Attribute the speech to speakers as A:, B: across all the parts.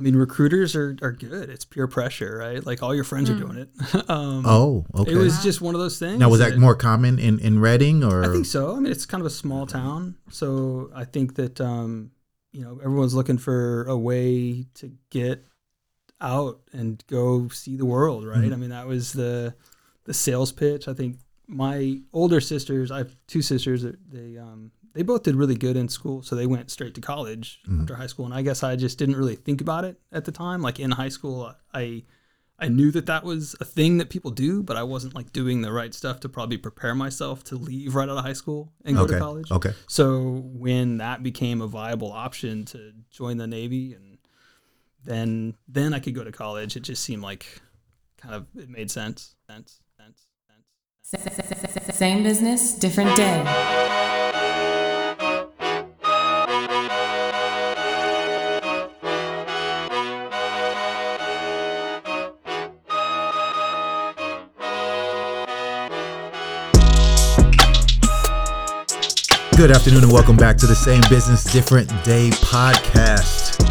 A: I mean, recruiters are, are good. It's peer pressure, right? Like all your friends are doing it. um,
B: Oh, okay.
A: It was just one of those things.
B: now was that more common in in Redding or?
A: I think so. I mean, it's kind of a small town, so I think that um, you know everyone's looking for a way to get out and go see the world, right?
B: Mm-hmm.
A: I mean, that was the the sales pitch. I think my older sisters, I have two sisters. They um, they both did really good in school, so they went straight to college
B: Mm-hmm.
A: after high school. And I guess I just didn't really think about it at the time. Like in high school, I I knew that that was a thing that people do, but I wasn't like doing the right stuff to probably prepare myself to leave right out of high school and go
B: Okay.
A: to college.
B: Okay.
A: So when that became a viable option to join the Navy and then then I could go to college, it just seemed like kind of it made sense. Sense. Sense. Sense.
C: Same business, different day.
B: Good afternoon and welcome back to the Same Business Different Day podcast.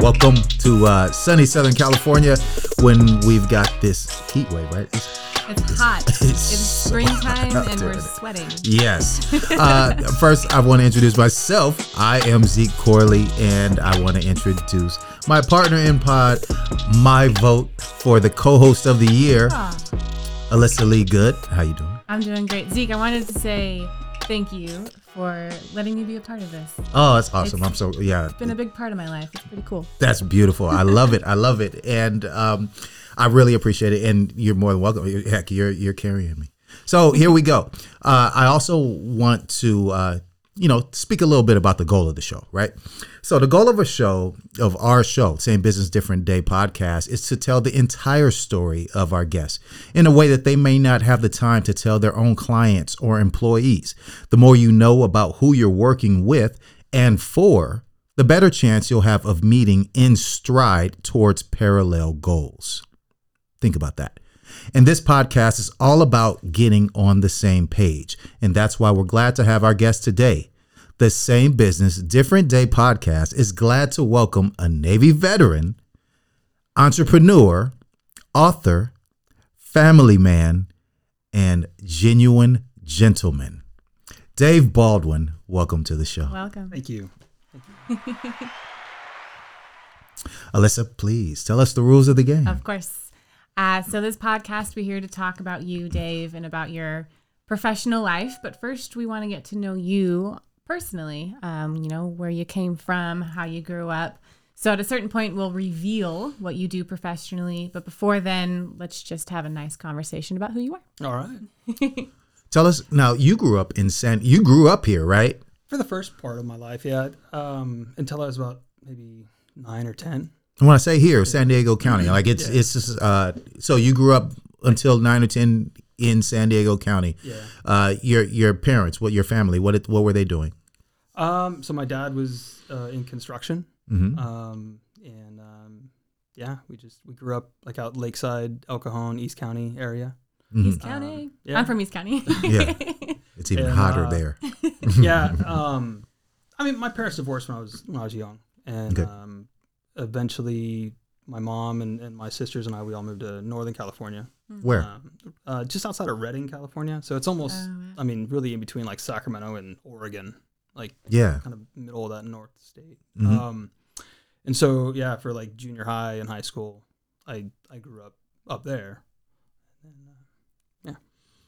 B: Welcome to uh, sunny Southern California when we've got this heat wave, right? It's-
C: It's hot.
B: it's
C: It's springtime
B: hot
C: and we're sweating.
B: Yes. Uh, first, I want to introduce myself. I am Zeke Corley, and I want to introduce my partner in pod, my vote for the co-host of the year, Alyssa Lee Good. How you doing?
C: I'm doing great. Zeke, I wanted to say thank you for letting me be a part of this.
B: Oh, that's awesome.
C: It's-
B: I'm so yeah.
C: It's been a big part of my life. It's pretty cool.
B: That's beautiful. I love it. I love it, and um, I really appreciate it. And you're more than welcome. Heck, you're you're carrying me. So here we go. Uh, I also want to, uh, you know, speak a little bit about the goal of the show, right? So the goal of a show, of our show, Same Business Different Day podcast, is to tell the entire story of our guests in a way that they may not have the time to tell their own clients or employees. The more you know about who you're working with and for, the better chance you'll have of meeting in stride towards parallel goals. Think about that. And this podcast is all about getting on the same page. And that's why we're glad to have our guest today. The Same Business, Different Day podcast is glad to welcome a Navy veteran, entrepreneur, author, family man, and genuine gentleman. Dave Baldwin, welcome to the show.
C: Welcome.
A: Thank you. Thank you.
B: Alyssa, please tell us the rules of the game.
C: Of course. Uh, so this podcast, we're here to talk about you, Dave, and about your professional life. But first, we want to get to know you personally. Um, you know where you came from, how you grew up. So at a certain point, we'll reveal what you do professionally. But before then, let's just have a nice conversation about who you are.
A: All right.
B: Tell us now. You grew up in San. You grew up here, right?
A: For the first part of my life, yeah, um, until I was about maybe nine or ten.
B: And when I say here, San Diego County, like it's it's just, uh. So you grew up until nine or ten in San Diego County.
A: Yeah.
B: Uh, your your parents, what your family, what it, what were they doing?
A: Um, so my dad was uh, in construction.
B: Mhm.
A: Um, and um, yeah, we just we grew up like out Lakeside, El Cajon, East County area.
C: East County.
A: yeah.
C: I'm from East County.
B: Yeah. It's even
A: And,
B: hotter
A: uh,
B: there.
A: yeah. Um, I mean, my parents divorced when I was when I was young, and
B: Okay.
A: Eventually my mom and, and my sisters and I we all moved to Northern California,
B: Where?
A: um, uh, just outside of Redding, California. So it's almost,
C: Oh, wow.
A: I mean, really in between like Sacramento and Oregon, like
B: Yeah.
A: kind of middle of that North state.
B: Mhm.
A: Um, and so yeah, for like junior high and high school, I I grew up up there. And, uh, yeah.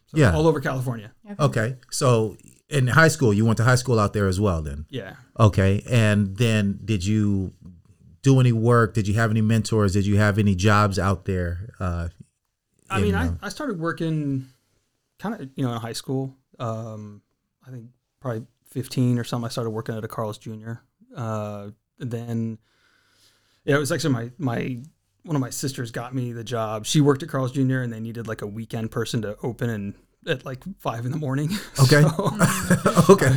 A: So
B: Yeah.
A: All over California.
B: Okay. So in high school, you went to high school out there as well, then.
A: Yeah.
B: Okay. And then did you do any work? Did you have any mentors? Did you have any jobs out there? Uh,
A: I
B: in,
A: mean, I, I started working kind of, you know, in high school. Um, I think probably 15 or something. I started working at a Carl's Jr. Uh, then, yeah, it was actually my, my, one of my sisters got me the job. She worked at Carl's Jr. and they needed like a weekend person to open and at like five in the morning.
B: Okay.
A: So,
B: okay.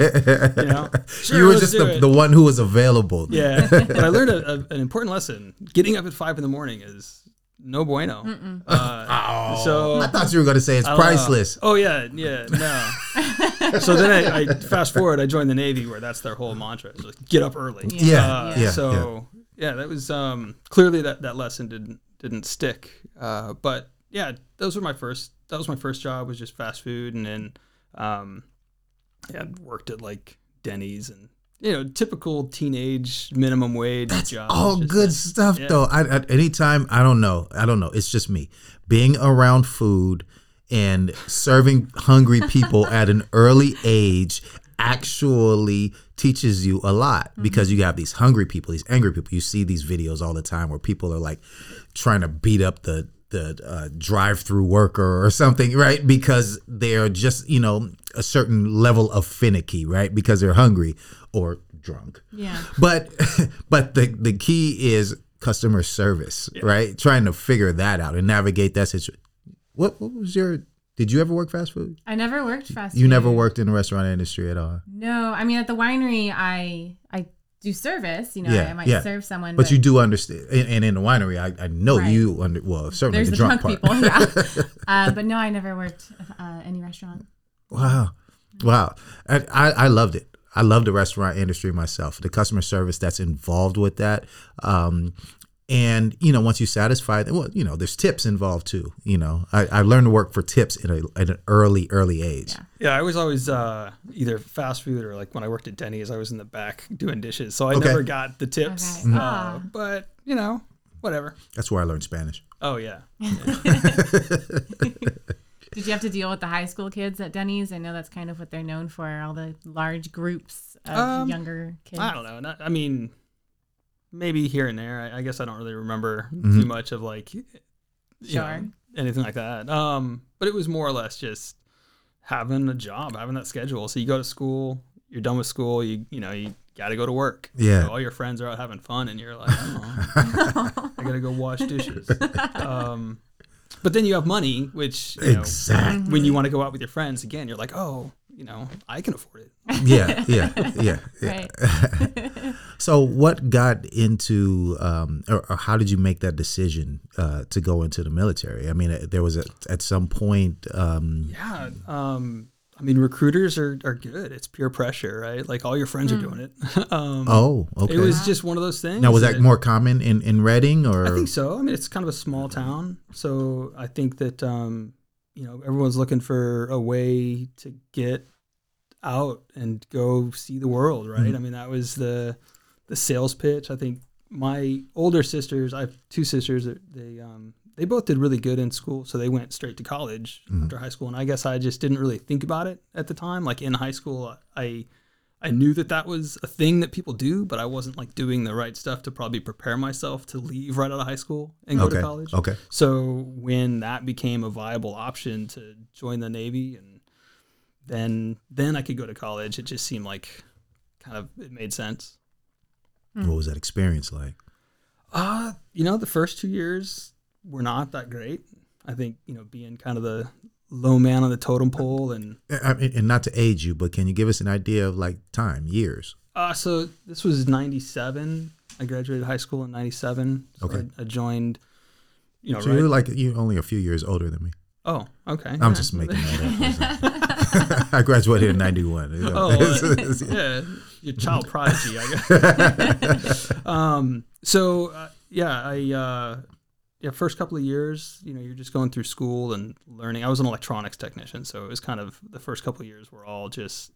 A: you know,
B: you were just the, the one who was available.
A: Yeah, but I learned a, a, an important lesson. Getting up at five in the morning is no bueno. Uh, so
B: I thought you were going to say it's
A: I don't know.
B: priceless.
A: Oh yeah, yeah, no. so then I, I fast forward. I joined the Navy, where that's their whole mantra: is like, get up early.
B: Yeah,
A: Uh,
B: yeah,
A: So yeah, that was um, clearly that that lesson didn't didn't stick. Uh, but yeah, those were my first. That was my first job was just fast food, and then um, yeah, worked at like Denny's and you know typical teenage minimum wage jobs.
B: All good
A: that-
B: stuff
A: yeah.
B: though. I, at any time, I don't know. I don't know. It's just me being around food and serving hungry people at an early age actually teaches you a lot because you have these hungry people, these angry people. You see these videos all the time where people are like trying to beat up the the uh, drive-through worker or something, right? Because they're just you know a certain level of finicky, right? Because they're hungry or drunk
C: Yeah.
B: but but the the key is customer service, right? Trying to figure that out and navigate that situation. What what was your? Did you ever work fast food?
C: I never worked fast
B: You never worked in the restaurant industry at all.
C: No, I mean at the winery, I I do service. You know,
B: Yeah,
C: I might
B: yeah.
C: serve someone,
B: But you do understand, and, and in the winery, I, I know
C: Right.
B: you under well certainly
C: there's
B: the,
C: the,
B: drunk,
C: drunk,
B: part.
C: people. Yeah. uh, but no, I never worked uh, any restaurant.
B: Wow, wow! I, I I loved it. I love the restaurant industry myself. The customer service that's involved with that, um, and you know, once you satisfy, them well, you know, there's tips involved too. You know, I, I learned to work for tips at, a, at an early early age.
C: Yeah.
A: Yeah, I was always uh, either fast food or like when I worked at Denny's, I was in the back doing dishes, so I
B: Okay.
A: never got the tips.
C: Okay.
A: Uh,
C: Ah.
A: but you know, whatever.
B: That's where I learned Spanish.
A: Oh yeah,
C: Did you have to deal with the high school kids at Denny's? I know that's kind of what they're known for, all the large groups of
A: Um,
C: younger kids.
A: I don't know. Not, I mean, maybe here and there. I, I guess I don't really remember
B: Mm-hmm.
A: too much of like, you know, anything like that. Um, but it was more or less just having a job, having that schedule. So you go to school, you're done with school, you you know you got to go to work.
B: Yeah.
A: So all your friends are out having fun, and you're like, oh, I gotta go wash dishes. Um, but then you have money, which you know,
B: Exactly.
A: when you want to go out with your friends again, you're like, oh, you know, I can afford it.
B: Yeah, yeah, yeah. yeah.
C: Right.
B: So, what got into, um, or, or how did you make that decision uh, to go into the military? I mean, uh, there was a, at some point. Um,
A: Yeah. Um, I mean, recruiters are, are good. It's peer pressure, right? Like all your friends are doing it. um,
B: oh, okay.
A: It was just one of those things.
B: now, was that more common in in Redding or?
A: I think so. I mean, it's kind of a small town, so I think that um, you know everyone's looking for a way to get out and go see the world, right?
B: Mm-hmm.
A: I mean, that was the the sales pitch. I think my older sisters, I have two sisters. They um, they both did really good in school, so they went straight to college
B: Mm-hmm.
A: after high school. And I guess I just didn't really think about it at the time. Like in high school, I I knew that that was a thing that people do, but I wasn't like doing the right stuff to probably prepare myself to leave right out of high school and go
B: okay,
A: to college.
B: okay.
A: So when that became a viable option to join the Navy and then then I could go to college, it just seemed like kind of it made sense.
B: What was that experience like?
A: Uh, you know, the first two years were not that great. I think, you know, being kind of the low man on the totem pole and
B: I mean, and not to age you, but can you give us an idea of like time, years?
A: Uh, so this was 97. I graduated high school in 97. So
B: Okay.
A: I, I joined, you know,
B: So
A: right.
B: you're like you're only a few years older than me.
A: oh, okay.
B: I'm just making that up. I graduated in '91.
A: Oh, uh, yeah. Your child prodigy, I guess. um, so, uh, yeah, I, uh, yeah, first couple of years, you know, you're just going through school and learning. I was an electronics technician, so it was kind of the first couple of years were all just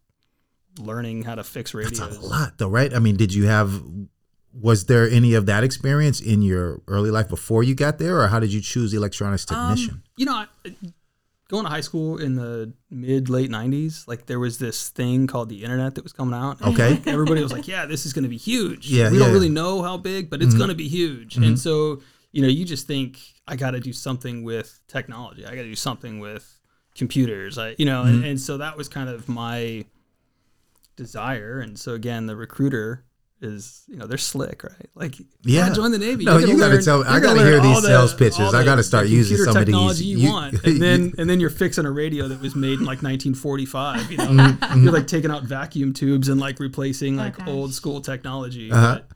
A: learning how to fix
B: That's
A: radios.
B: a lot, though, right? I mean, did you have? Was there any of that experience in your early life before you got there, or how did you choose electronics technician?
A: Um, you know, I, going to high school in the mid late '90s, like there was this thing called the internet that was coming out.
B: Okay.
A: everybody was like, "Yeah, this is going to be huge."
B: Yeah,
A: we
B: yeah,
A: don't really
B: yeah.
A: know how big, but it's mm-hmm. going to be huge. Mm-hmm. And so, you know, you just think I got to do something with technology. I got to do something with computers. I, you know, and, mm-hmm. and so that was kind of my desire. And so again, the recruiter is, you know, they're slick, right? Like,
B: Yeah.
A: yeah, join the Navy.
B: No,
A: You're
B: you gotta
A: learn-
B: tell- I gotta hear these
A: all the-
B: sales pitches.
A: all
B: I gotta start
A: the
B: using
A: computer
B: some of these.
A: you,
B: You-
A: want, and then and then you're fixing a radio that was made in like 1945. You know,
B: Mm-hmm,
A: you're like taking out vacuum tubes and like replacing like
C: gosh.
A: old school technology.
B: Uh-huh.
A: But,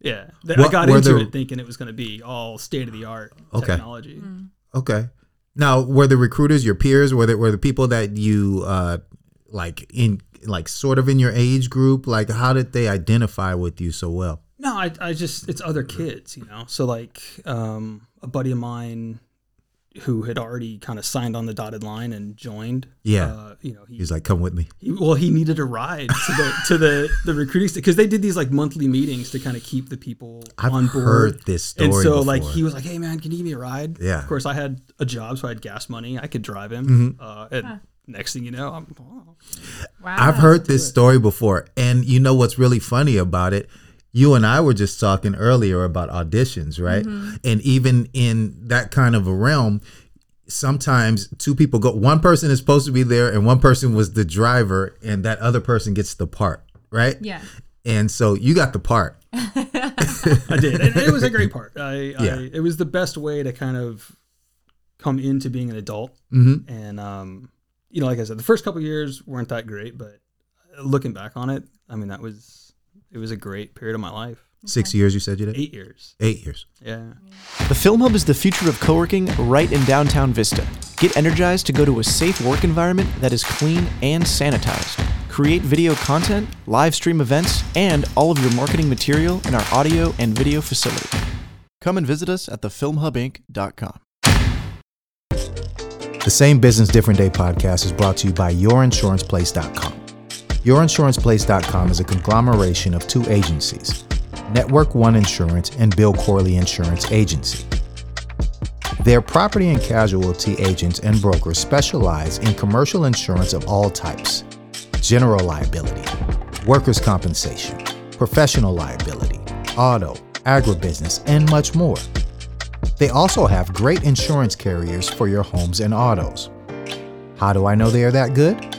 A: yeah, th- I got into
B: the-
A: it thinking it was going to be all state of the art
B: Okay.
A: technology.
B: Okay. Now, were the recruiters your peers? Were the, were the people that you uh, like in like sort of in your age group? Like, how did they identify with you so well?
A: No, I, I just it's other kids, you know. So like um, a buddy of mine who had already kind of signed on the dotted line and joined.
B: Yeah.
A: uh, you know he,
B: He's like, come with me.
A: he well he needed a ride to the to the the recruiting because they did these like monthly meetings to kind of keep the people
B: I've
A: on board.
B: heard this story.
A: and so
B: before.
A: like he was like, "Hey man, can you give me a ride?"
B: Yeah.
A: Of course, I had a job, so I had gas money. I could drive him.
B: Mm-hmm.
A: Uh, and next thing you know, I'm. oh.
C: Wow.
B: I've heard this story before. And you know what's really funny about it? You and I were just talking earlier about auditions, right? And even in that kind of a realm, sometimes two people go, one person is supposed to be there and one person was the driver, and that other person gets the part, right?
C: Yeah.
B: And so you got the part.
A: I did. And it was a great part. I,
B: Yeah.
A: I it was the best way to kind of come into being an adult.
B: Mhm.
A: And um, you know, like I said, the first couple of years weren't that great, but uh, looking back on it, I mean, that was it was a great period of my life.
B: Six years, you said you did?
A: Eight years.
B: Eight years.
A: Yeah.
D: The Film Hub is the future of co working right in downtown Vista. Get energized to go to a safe work environment that is clean and sanitized. Create video content, live stream events, and all of your marketing material in our audio and video facility. Come and visit us at thefilmhubinc.com.
B: The Same Business Different Day podcast is brought to you by YourInsurancePlace.com. YourInsurancePlace.com is a conglomeration of two agencies, Network One Insurance and Bill Corley Insurance Agency. Their property and casualty agents and brokers specialize in commercial insurance of all types general liability, workers' compensation, professional liability, auto, agribusiness, and much more. They also have great insurance carriers for your homes and autos. How do I know they are that good?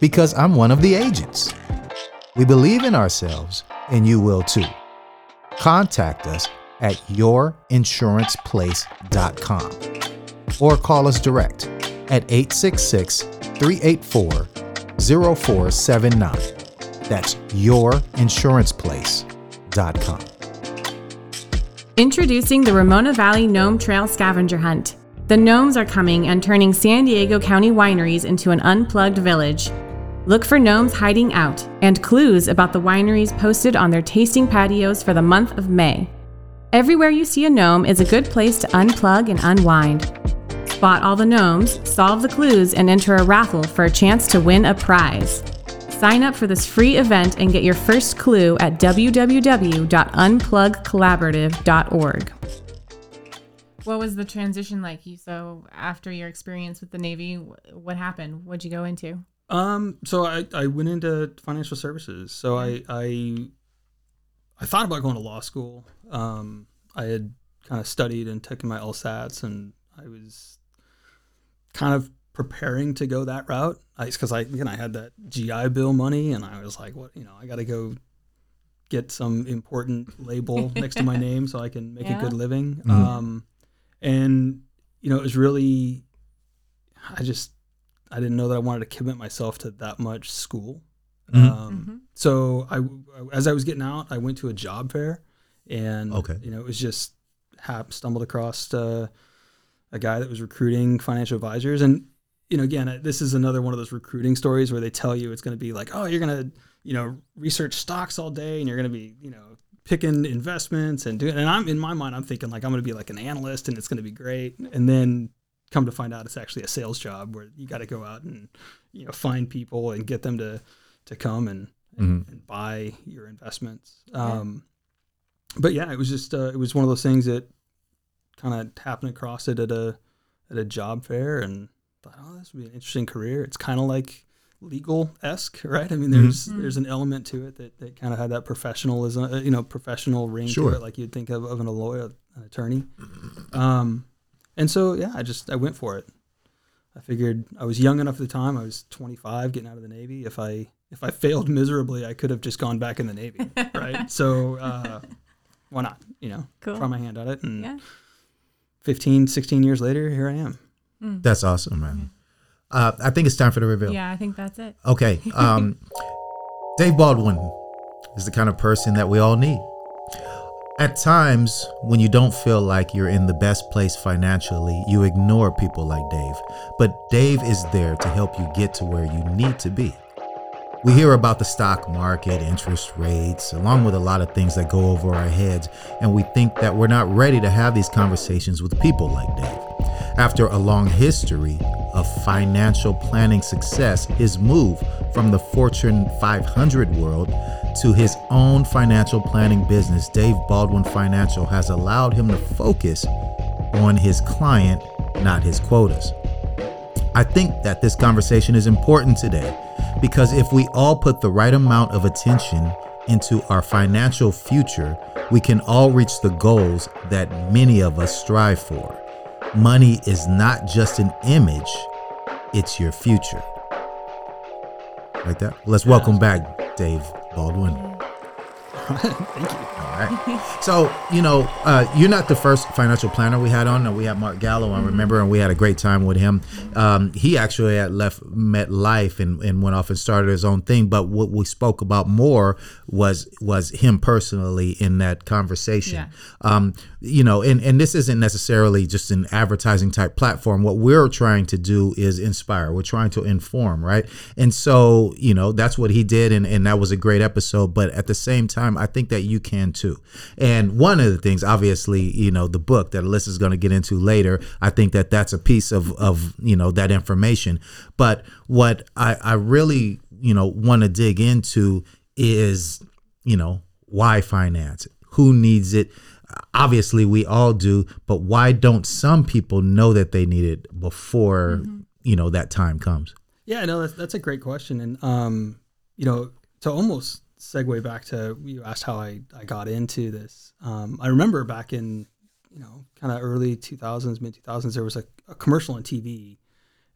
B: Because I'm one of the agents. We believe in ourselves, and you will too. Contact us at yourinsuranceplace.com or call us direct at 866 384 0479. That's yourinsuranceplace.com.
C: Introducing the Ramona Valley Gnome Trail Scavenger Hunt. The gnomes are coming and turning San Diego County wineries into an unplugged village. Look for gnomes hiding out and clues about the wineries posted on their tasting patios for the month of May. Everywhere you see a gnome is a good place to unplug and unwind. Spot all the gnomes, solve the clues, and enter a raffle for a chance to win a prize. Sign up for this free event and get your first clue at www.unplugcollaborative.org. What was the transition like? You so after your experience with the Navy, what happened? What'd you go into?
A: Um, so I, I went into financial services. So I, I I thought about going to law school. Um, I had kind of studied and taken my LSATs, and I was kind of preparing to go that route. It's because I, you know I had that GI Bill money, and I was like, what, you know, I got to go get some important label next to my name so I can make
C: Yeah.
A: a good living.
B: Mhm.
A: Um, and you know, it was really, I just, I didn't know that I wanted to commit myself to that much school.
B: Mhm.
A: Um, So I, as I was getting out, I went to a job fair, and
B: Okay.
A: you know, it was just hap stumbled across uh, a guy that was recruiting financial advisors, and you know, again, this is another one of those recruiting stories where they tell you it's going to be like, oh, you're going to, you know, research stocks all day, and you're going to be, you know, picking investments and doing. And I'm in my mind, I'm thinking like I'm going to be like an analyst, and it's going to be great, and then come to find out it's actually a sales job where you got to go out and you know find people and get them to to come and and, and buy your investments. Um, but yeah, it was just uh, it was one of those things that kind of happened across it at a at a job fair and thought, oh, this would be an interesting career. It's kind of like legal esque, right? I mean, there's there's an element to it that, that kind of had that professionalism, uh, you know, professional ring
B: Sure.
A: to it, like you'd think of, of an, a lawyer, an attorney. Um, and so yeah, I just I went for it. I figured I was young enough at the time. I was 25, getting out of the Navy. If I if I failed miserably, I could have just gone back in the Navy, right? so uh, why not? You know,
C: Cool.
A: try my hand at it. And
C: Yeah.
A: 15, 16 years later, here I am.
B: That's awesome, man. Uh, I think it's time for the reveal.
C: Yeah, I think that's it.
B: Okay. Um, Dave Baldwin is the kind of person that we all need. At times, when you don't feel like you're in the best place financially, you ignore people like Dave. But Dave is there to help you get to where you need to be. We hear about the stock market, interest rates, along with a lot of things that go over our heads, and we think that we're not ready to have these conversations with people like Dave. After a long history of financial planning success, his move from the Fortune 500 world to his own financial planning business, Dave Baldwin Financial, has allowed him to focus on his client, not his quotas. I think that this conversation is important today because if we all put the right amount of attention into our financial future, we can all reach the goals that many of us strive for. Money is not just an image, it's your future. Like that? Let's welcome back Dave Baldwin.
A: Thank you.
B: All right. So, you know, uh, you're not the first financial planner we had on. We had Mark Gallo, I remember, and we had a great time with him. Um, he actually had left MetLife and, and went off and started his own thing. But what we spoke about more was was him personally in that conversation.
C: Yeah.
B: Um, you know, and, and this isn't necessarily just an advertising type platform. What we're trying to do is inspire. We're trying to inform, right? And so, you know, that's what he did, and, and that was a great episode. But at the same time, I think that you can too. And one of the things, obviously, you know, the book that Alyssa's going to get into later, I think that that's a piece of, of you know, that information. But what I, I really, you know, want to dig into is, you know, why finance? Who needs it? Obviously, we all do, but why don't some people know that they need it before, you know, that time comes?
A: Yeah, no, that's that's a great question, and um, you know, to almost segue back to you asked how I I got into this. Um, I remember back in you know kind of early 2000s, mid 2000s, there was a, a commercial on TV,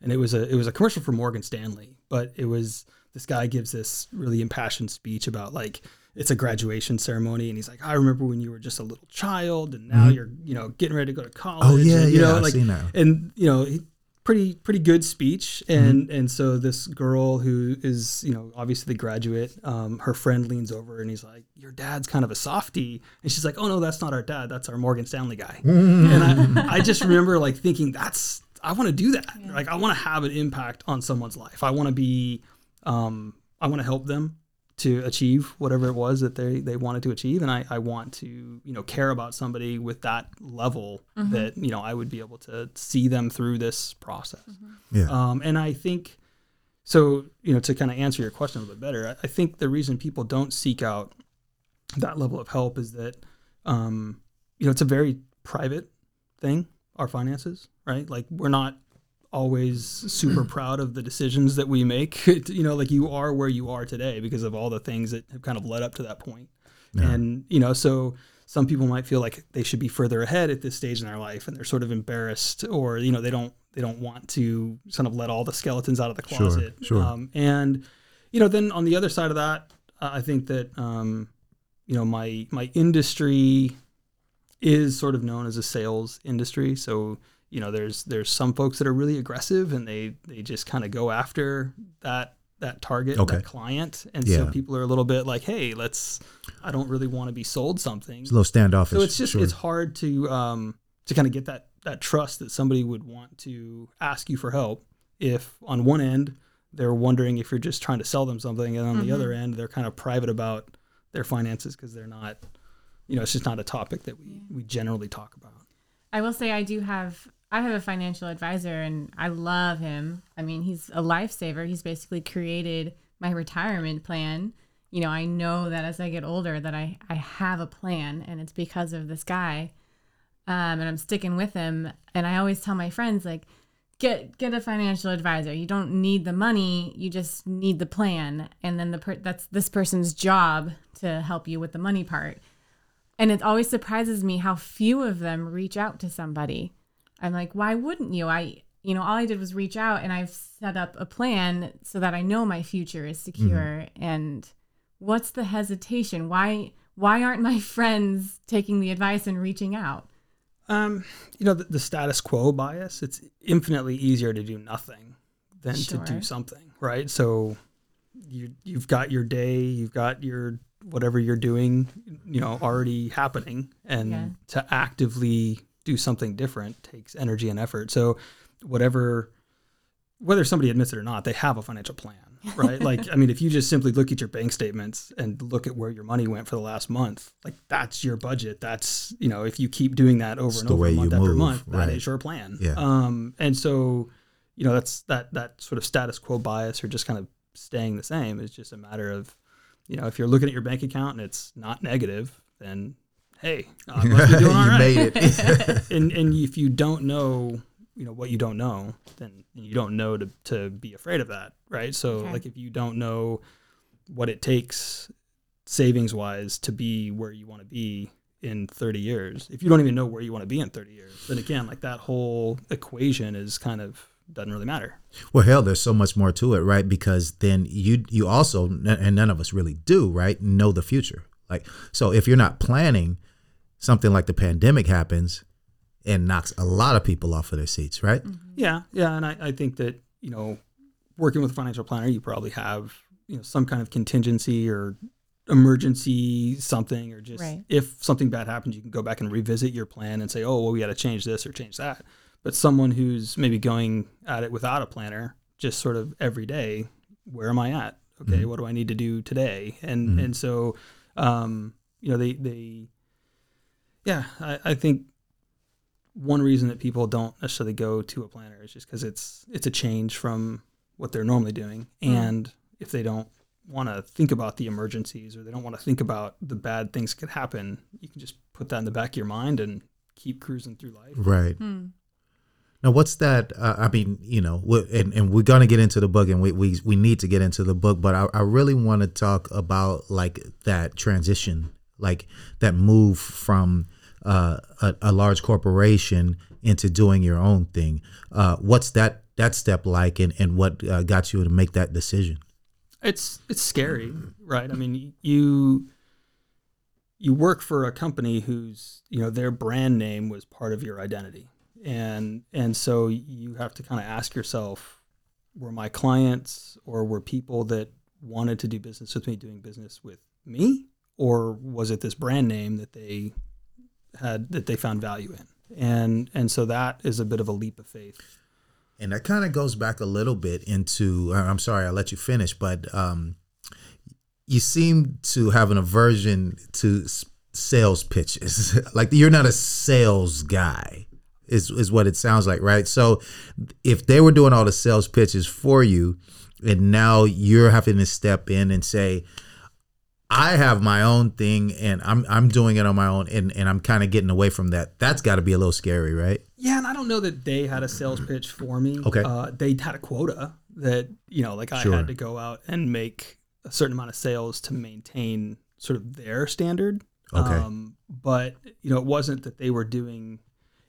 A: and it was a it was a commercial for Morgan Stanley, but it was this guy gives this really impassioned speech about like it's a graduation ceremony, and he's like, I remember when you were just a little child, and now you're you know getting ready to go to college.
B: Mm-hmm. Oh, yeah,
A: and, you
B: yeah,
A: know, like and you know he, pretty pretty good speech.
B: Mm-hmm.
A: and and so this girl who is you know obviously the graduate um, her friend leans over and he's like your dad's kind of a softie and she's like oh no that's not our dad. That's our morgan stanley guy. And I, I just remember like thinking that's i want to do that. Like i want to have an impact on someone's life. I want to be um, i want to help them to achieve whatever it was that they, they wanted to achieve. And I, I want to you know care about somebody with that level that you know I would be able to see them through this process.
B: Yeah.
A: um, and I think so you know to kind of answer your question a little bit better I, I think the reason people don't seek out that level of help is that um, you know it's a very private thing our finances right? Like we're not always super proud of the decisions that we make you know like you are where you are today because of all the things that have kind of led up to that point. point and you know so some people might feel like they should be further ahead at this stage in their life and they're sort of embarrassed or you know they don't they don't want to kind of let all the skeletons out of the closet
B: sure.
A: Um, and you know then on the other side of that i think that um, you know my my industry is sort of known as a sales industry so you know there's there's some folks that are really aggressive and they they just kind of go after that that target
B: Okay.
A: that client and so people are a little bit like hey let's i don't really want to be sold something
B: It's a little standoffish.
A: so it's just
B: sure.
A: it's hard to um to kind of get that that trust that somebody would want to ask you for help if on one end they're wondering if you're just trying to sell them something and on the other end they're kind of private about their finances because they're not you know it's just not a topic that we we generally talk about
C: I will say I do have I have a financial advisor and I love him. I mean, he's a lifesaver. He's basically created my retirement plan. You know, I know that as I get older that I I have a plan and it's because of this guy. Um, and I'm sticking with him and I always tell my friends like get get a financial advisor. You don't need the money, you just need the plan and then the per- that's this person's job to help you with the money part. And it always surprises me how few of them reach out to somebody. I'm like, why wouldn't you? I, you know, all I did was reach out and I've set up a plan so that I know my future is secure. And what's the hesitation? Why, why aren't my friends taking the advice and reaching out?
A: um you know the, the status quo bias it's infinitely easier to do nothing than to do something right so you you've got your day you've got your whatever you're doing you know already happening and
C: Yeah.
A: to actively do something different takes energy and effort so whatever whether somebody admits it or not they have a financial plan right? like, I mean, if you just simply look at your bank statements and look at where your money went for the last month, like that's your budget. That's you know, if you keep doing that over
B: It's
A: and
B: the
A: over
B: way you
A: month after
B: move,
A: month, that is
B: right.
A: your plan.
B: Yeah.
A: Um, and so, you know, that's that that sort of status quo bias or just kind of staying the same is just a matter of, you know, if you're looking at your bank account and it's not negative, then hey, I must be doing all
B: you made it.
A: and and if you don't know you know what you don't know then you don't know to, to be afraid of that right so
C: Okay.
A: like if you don't know what it takes savings wise to be where you want to be in 30 years if you don't even know where you want to be in 30 years then again like that whole equation is kind of doesn't really matter
B: Well, hell, there's so much more to it, right? Because then you you also, and none of us really do, right? Know the future. Like, so if you're not planning, something like the pandemic happens and knocks a lot of people off of their seats, right? Mm-hmm.
A: Yeah, yeah, and I, I think that you know, working with a financial planner, you probably have you know some kind of contingency or emergency something, or just
C: Right.
A: if something bad happens, you can go back and revisit your plan and say, oh, well, we got to change this or change that. But someone who's maybe going at it without a planner, just sort of every day, where am I at? Okay, mm-hmm. what do I need to do today? And mm-hmm. and so, um, you know, they they, yeah, I, I think one reason that people don't necessarily go to a planner is just because it's it's a change from what they're normally doing, and if they don't want to think about the emergencies or they don't want to think about the bad things that could happen, you can just put that in the back of your mind and keep cruising through life.
B: Right.
C: Hmm.
B: Now, what's that? Uh, I mean, you know, we- and, and we're gonna get into the book, and we we, we need to get into the book, but I, I really want to talk about like that transition, like that move from uh, a, a large corporation into doing your own thing. Uh, what's that that step like, and and what uh, got you to make that decision?
A: it's it's scary, right? I mean, you you work for a company whose you know their brand name was part of your identity, and and so you have to kind of ask yourself, were my clients or were people that wanted to do business with me doing business with me, or was it this brand name that they had that they found value in, and and so that is a bit of a leap of faith.
B: And that kind of goes back a little bit into. uh, I'm sorry, I let you finish, but um, you seem to have an aversion to sales pitches. like you're not a sales guy, is is what it sounds like, right? So if they were doing all the sales pitches for you, and now you're having to step in and say, I have my own thing and I'm I'm doing it on my own and, and I'm kind of getting away from that. That's got to be a little scary, right?
A: Yeah, and I don't know that they had a sales pitch for me.
B: Okay.
A: Uh, they had a quota that, you know, like I
B: Sure.
A: had to go out and make a certain amount of sales to maintain sort of their standard.
B: Okay.
A: Um, but, you know, it wasn't that they were doing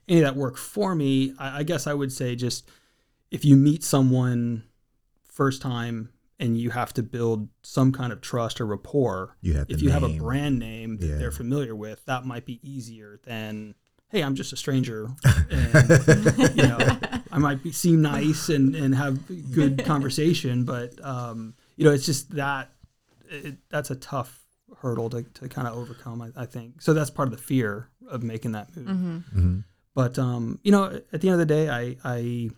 A: any of that work for me. I, I guess I would say just if you meet someone first time and you have to build some kind of trust or rapport,
B: You have
A: if
B: the
A: you have a brand name that
B: Yeah.
A: they're familiar with, that might be easier than, hey, I'm just a stranger, and you know, I might be seem nice and and have good conversation, but um, you know, it's just that it, that's a tough hurdle to, to kind of overcome. I, I think so. That's part of the fear of making that move.
B: Mhm.
A: But um, you know, at the end of the day, I I,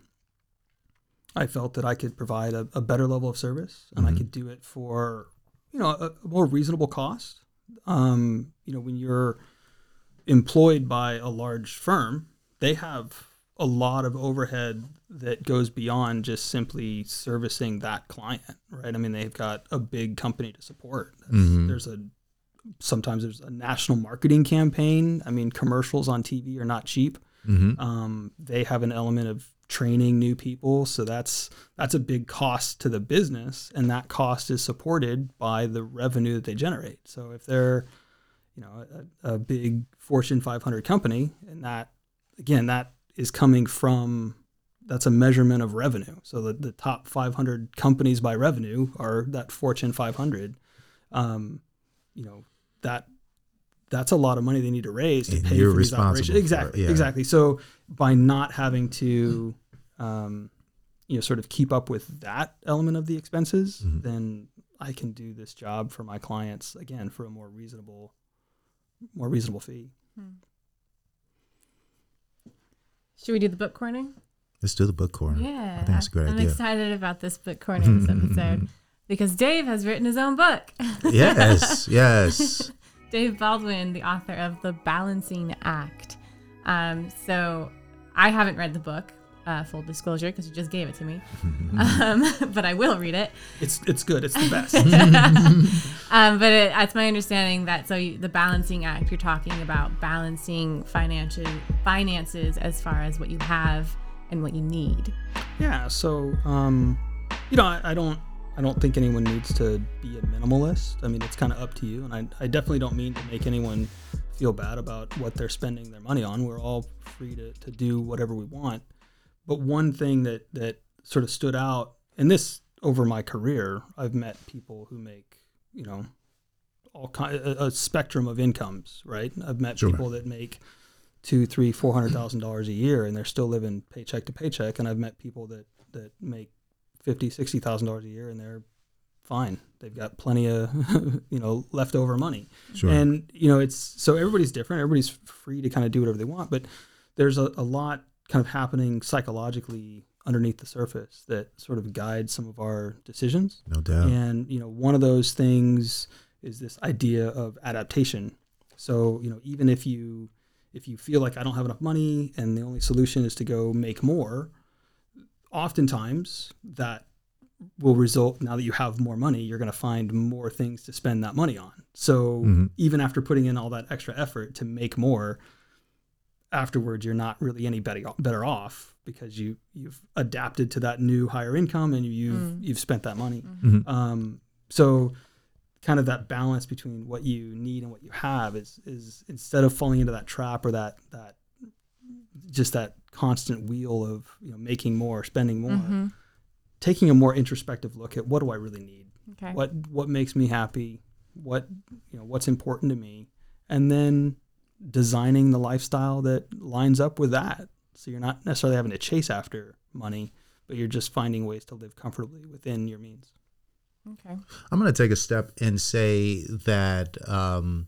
A: I felt that I could provide a, a better level of service, and I could do it for you know a, a more reasonable cost. Um, you know, when you're employed by a large firm, they have a lot of overhead that goes beyond just simply servicing that client, right? I mean, they've got a big company to support. That's- There's a sometimes there's a national marketing campaign. I mean, commercials on TV are not cheap. Um, they have an element of training new people, so that's that's a big cost to the business, and that cost is supported by the revenue that they generate. So if they're you know a, a big Fortune 500 company, and that again that is coming from that's a measurement of revenue. So the, the top 500 companies by revenue are that Fortune 500. Um, you know that that's a lot of money they need to raise to
B: And
A: pay
B: you're
A: for these
B: responsible
A: operations.
B: for it,
A: Exactly,
B: yeah.
A: exactly. So by not having to, um, you know, sort of keep up with that element of the expenses,
B: Mm-hmm.
A: then I can do this job for my clients again for a more reasonable, more reasonable fee.
C: Should we do the book corner?
B: Let's do the book corner.
C: Yeah.
B: I think that's a great
C: I'm
B: idea.
C: excited about this book corner this episode. because Dave has written his own book.
B: Yes, yes.
C: Dave Baldwin, the author of The Balancing Act. Um, so I haven't read the book, uh, full disclosure, because you just gave it to me. um, but I will read it.
A: It's it's good. It's the best.
C: Um, but it, it's my understanding that so you, the balancing act, you're talking about balancing financial finances as far as what you have and what you need.
A: Yeah. So, um, you know, I, I don't, I don't think anyone needs to be a minimalist. I mean, it's kind of up to you, and I, I definitely don't mean to make anyone feel bad about what they're spending their money on. We're all free to, to do whatever we want. But one thing that that sort of stood out, and this over my career, I've met people who make, you know, all kind a, a spectrum of incomes. Right. I've met
B: Sure.
A: people that make two, three, four hundred thousand dollars a year, and they're still living paycheck to paycheck. And I've met people that that make fifty, sixty thousand dollars a year, and they're fine. They've got plenty of you know leftover money.
B: Sure.
A: And you know, it's so everybody's different. Everybody's free to kind of do whatever they want, but there's a, a lot kind of happening psychologically underneath the surface that sort of guides some of our decisions.
B: no doubt.
A: And you know, one of those things is this idea of adaptation. So you know, even if you if you feel like I don't have enough money and the only solution is to go make more, oftentimes that will result now that you have more money, you're going to find more things to spend that money on. So
B: Mhm.
A: even after putting in all that extra effort to make more, afterwards you're not really any better better off because you you've adapted to that new higher income and you've
C: Mm.
A: you've spent that money.
B: Mhm.
A: Um, so kind of that balance between what you need and what you have is is instead of falling into that trap or that that just that constant wheel of you know making more, spending more,
C: Mm-hmm.
A: taking a more introspective look at what do I really need,
C: Okay.
A: what what makes me happy, what you know what's important to me, and then designing the lifestyle that lines up with that. So you're not necessarily having to chase after money, but you're just finding ways to live comfortably within your means.
C: Okay.
B: I'm going to take a step and say that, um,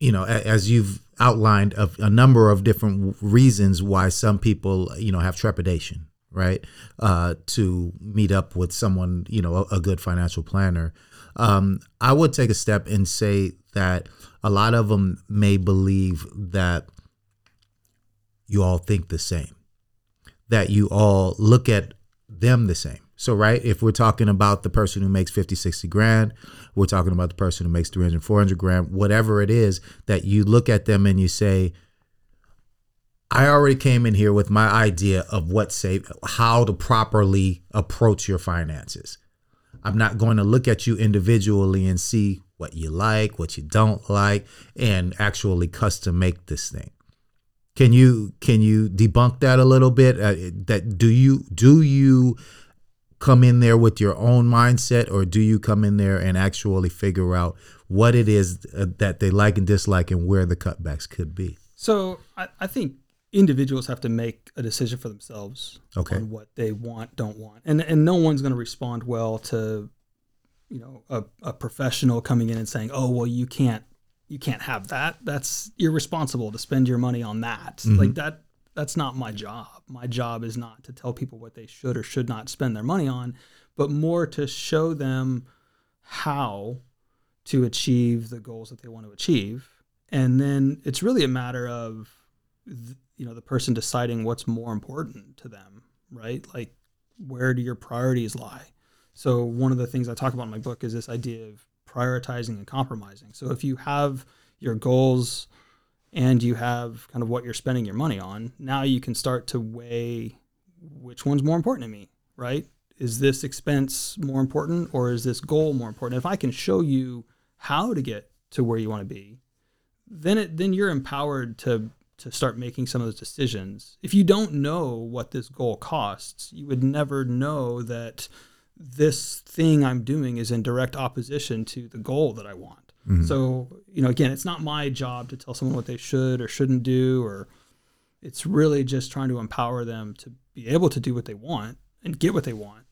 B: you know, as you've outlined a, a number of different reasons why some people, you know, have trepidation, right, uh, to meet up with someone, you know, a, a good financial planner. Um, I would take a step and say that a lot of them may believe that you all think the same, that you all look at them the same. So, right, if we're talking about the person who makes 50, 60 grand, we're talking about the person who makes 300, 400 grand, whatever it is, that you look at them and you say, I already came in here with my idea of what save, how to properly approach your finances. I'm not going to look at you individually and see what you like, what you don't like, and actually custom make this thing. Can you can you debunk that a little bit? Uh, that do you do you come in there with your own mindset, or do you come in there and actually figure out what it is uh, that they like and dislike, and where the cutbacks could be?
A: So I, I think individuals have to make a decision for themselves
B: Okay.
A: on what they want, don't want, and and no one's going to respond well to, you know, a, a professional coming in and saying, oh well, you can't you can't have that. That's irresponsible to spend your money on that. Like that. That's not my job. My job is not to tell people what they should or should not spend their money on, but more to show them how to achieve the goals that they want to achieve. And then it's really a matter of you know the person deciding what's more important to them, right? Like where do your priorities lie? So one of the things I talk about in my book is this idea of prioritizing and compromising. So if you have your goals and you have kind of what you're spending your money on, now you can start to weigh which one's more important to me, right? Is this expense more important or is this goal more important? If I can show you how to get to where you want to be, then it then you're empowered to to start making some of those decisions. If you don't know what this goal costs, you would never know that this thing I'm doing is in direct opposition to the goal that I want. So, you know, again, it's not my job to tell someone what they should or shouldn't do or it's really just trying to empower them to be able to do what they want and get what they want.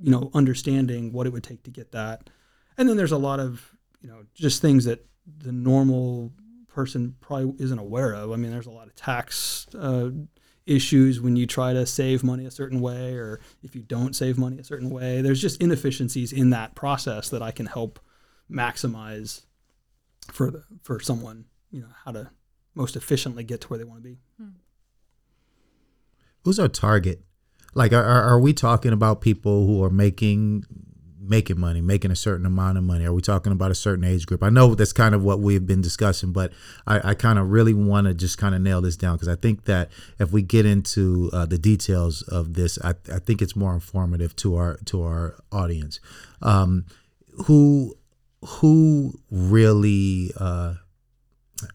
A: You know, understanding what it would take to get that. And then there's a lot of, you know, just things that the normal person probably isn't aware of. I mean, there's a lot of tax uh, issues when you try to save money a certain way or if you don't save money a certain way. There's just inefficiencies in that process that I can help maximize for the for someone, you know, how to most efficiently get to where they want to be.
B: Who's our target? Like, are, are are we talking about people who are making making money, making a certain amount of money? Are we talking about a certain age group? I know that's kind of what we've been discussing, but I, I kind of really want to just kind of nail this down because I think that if we get into uh, the details of this, I, I think it's more informative to our to our audience. Um, who who really uh,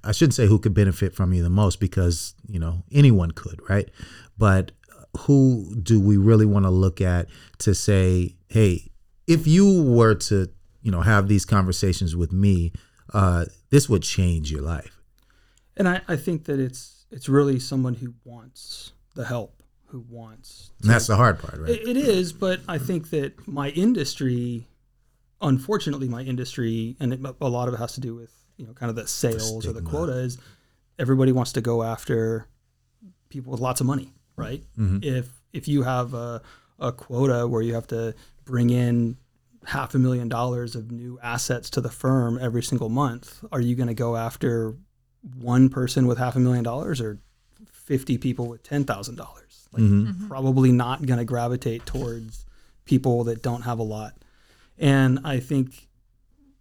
B: I shouldn't say who could benefit from you the most because you know anyone could, right? But who do we really want to look at to say, hey, if you were to you know have these conversations with me, uh, this would change your life.
A: And I, I think that it's it's really someone who wants the help, who wants
B: And that's the hard part, right?
A: It, it is, but I think that my industry, unfortunately, my industry, and it, a lot of it has to do with you know kind of the sales or the
B: stigma.
A: quota is everybody wants to go after people with lots of money, right? Mm-hmm. If if you have a, a quota where you have to bring in half a million dollars of new assets to the firm every single month, are you going to go after one person with half a million dollars or 50 people with $10,000? Like mm-hmm. Mm-hmm. probably not going to gravitate towards people that don't have a lot. And I think